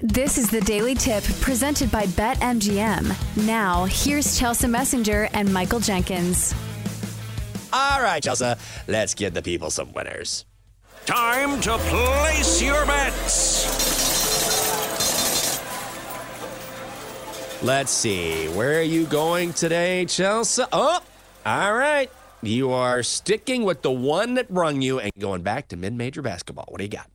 This is the Daily Tip presented by BetMGM. Now, here's Chelsea Messenger and Michael Jenkins. All right, Chelsea, let's give the people some winners. Time to place your bets. Let's see. Where are you going today, Chelsea? Oh, all right. You are sticking with the one that brung you and going back to mid major basketball. What do you got?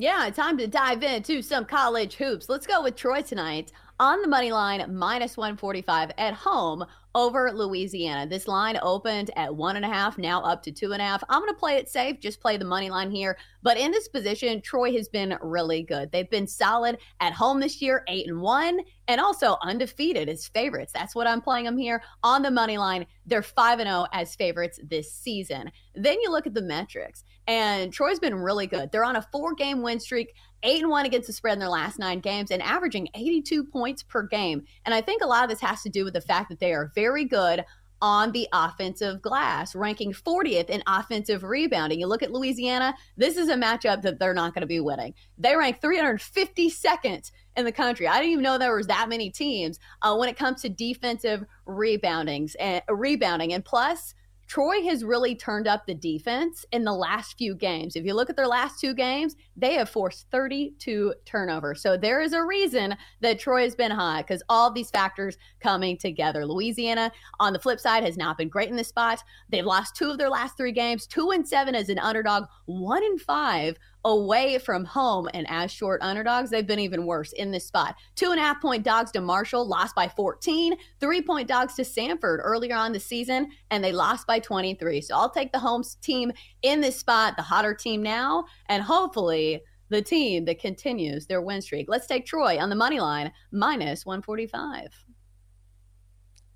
Yeah, time to dive into some college hoops. Let's go with Troy tonight on the money line, minus 145 at home over Louisiana. This line opened at one and a half, now up to two and a half. I'm going to play it safe, just play the money line here. But in this position, Troy has been really good. They've been solid at home this year, eight and one, and also undefeated as favorites. That's what I'm playing them here on the money line. They're five and zero as favorites this season. Then you look at the metrics, and Troy's been really good. They're on a four game win streak eight and one against the spread in their last nine games and averaging 82 points per game. And I think a lot of this has to do with the fact that they are very good on the offensive glass, ranking 40th in offensive rebounding. You look at Louisiana, this is a matchup that they're not going to be winning. They rank 352nd in the country. I didn't even know there was that many teams uh, when it comes to defensive reboundings and uh, rebounding. And plus, Troy has really turned up the defense in the last few games. If you look at their last two games, they have forced 32 turnovers. So there is a reason that Troy has been hot because all these factors coming together. Louisiana, on the flip side, has not been great in this spot. They've lost two of their last three games, two and seven as an underdog, one and five away from home and as short underdogs, they've been even worse in this spot. Two and a half point dogs to Marshall, lost by 14. Three point dogs to Samford earlier on the season, and they lost by 23. So I'll take the home team in this spot, the hotter team now, and hopefully the team that continues their win streak. Let's take Troy on the money line, minus 145.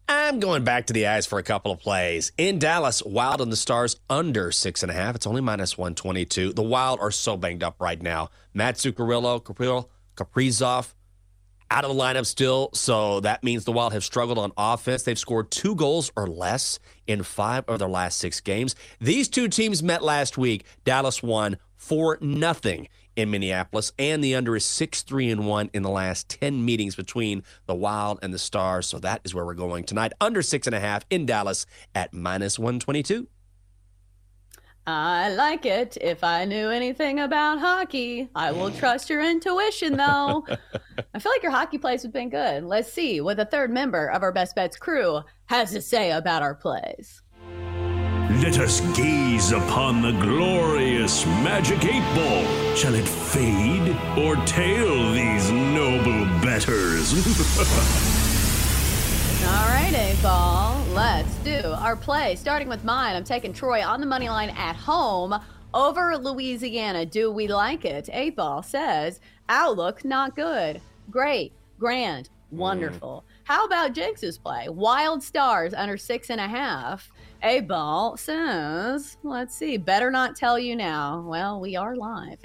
I'm going back to the eyes for a couple of plays. In Dallas, Wild and the Stars under six and a half. It's only minus 122. The Wild are so banged up right now. Matt Zuccarello, Caprillo, Kaprizov out of the lineup still. So that means the Wild have struggled on offense. They've scored two goals or less in five of their last six games. These two teams met last week. Dallas won 4 nothing in Minneapolis, and the under is six three and one in the last ten meetings between the Wild and the Stars. So that is where we're going tonight. Under six and a half in Dallas at minus one twenty two. I like it. If I knew anything about hockey, I will trust your intuition, though. I feel like your hockey plays have been good. Let's see what the third member of our Best Bets crew has to say about our plays. Let us gaze upon the glorious magic eight ball. Shall it fade or tail these noble betters? All right, eight ball. Let's do our play. Starting with mine, I'm taking Troy on the money line at home over Louisiana. Do we like it? Eight ball says outlook not good. Great, grand, wonderful. Mm. How about Jenks's play? Wild Stars under six and a half. A ball says, let's see, better not tell you now. Well, we are live.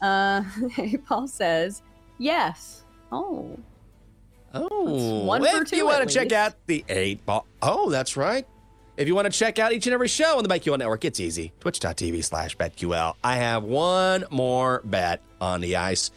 Uh, A ball says, yes. Oh. Oh. one if for two. you want to check out the eight ball. Oh, that's right. If you want to check out each and every show on the BetQL network, it's easy. Twitch.tv slash BetQL. I have one more bet on the ice.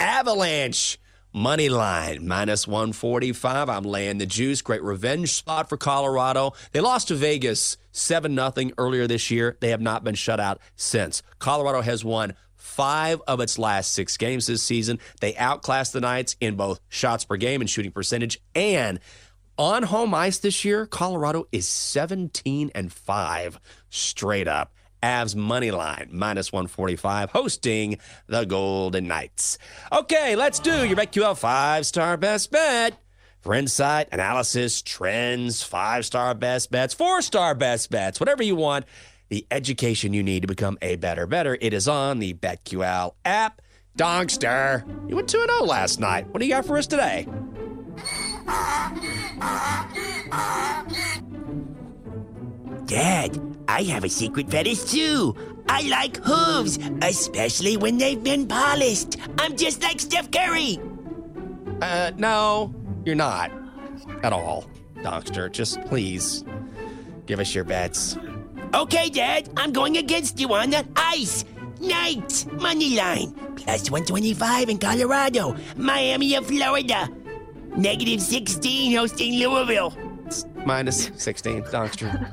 Avalanche Money line, minus 145. I'm laying the juice. Great revenge spot for Colorado. They lost to Vegas 7 0 earlier this year. They have not been shut out since. Colorado has won five of its last six games this season. They outclassed the Knights in both shots per game and shooting percentage. And on home ice this year, Colorado is 17 and 5 straight up. Avs money line, minus 145, hosting the Golden Knights. Okay, let's do your BetQL five star best bet. For insight, analysis, trends, five star best bets, four star best bets, whatever you want, the education you need to become a better better, it is on the BetQL app. Donkster, you went 2 0 last night. What do you got for us today? Dad, I have a secret fetish too. I like hooves, especially when they've been polished. I'm just like Steph Curry. Uh, no, you're not. At all, Doctor. Just please give us your bets. Okay, Dad, I'm going against you on the ice. Knights, money line. Plus 125 in Colorado. Miami of Florida. Negative 16 hosting Louisville. Minus 16, Donkster.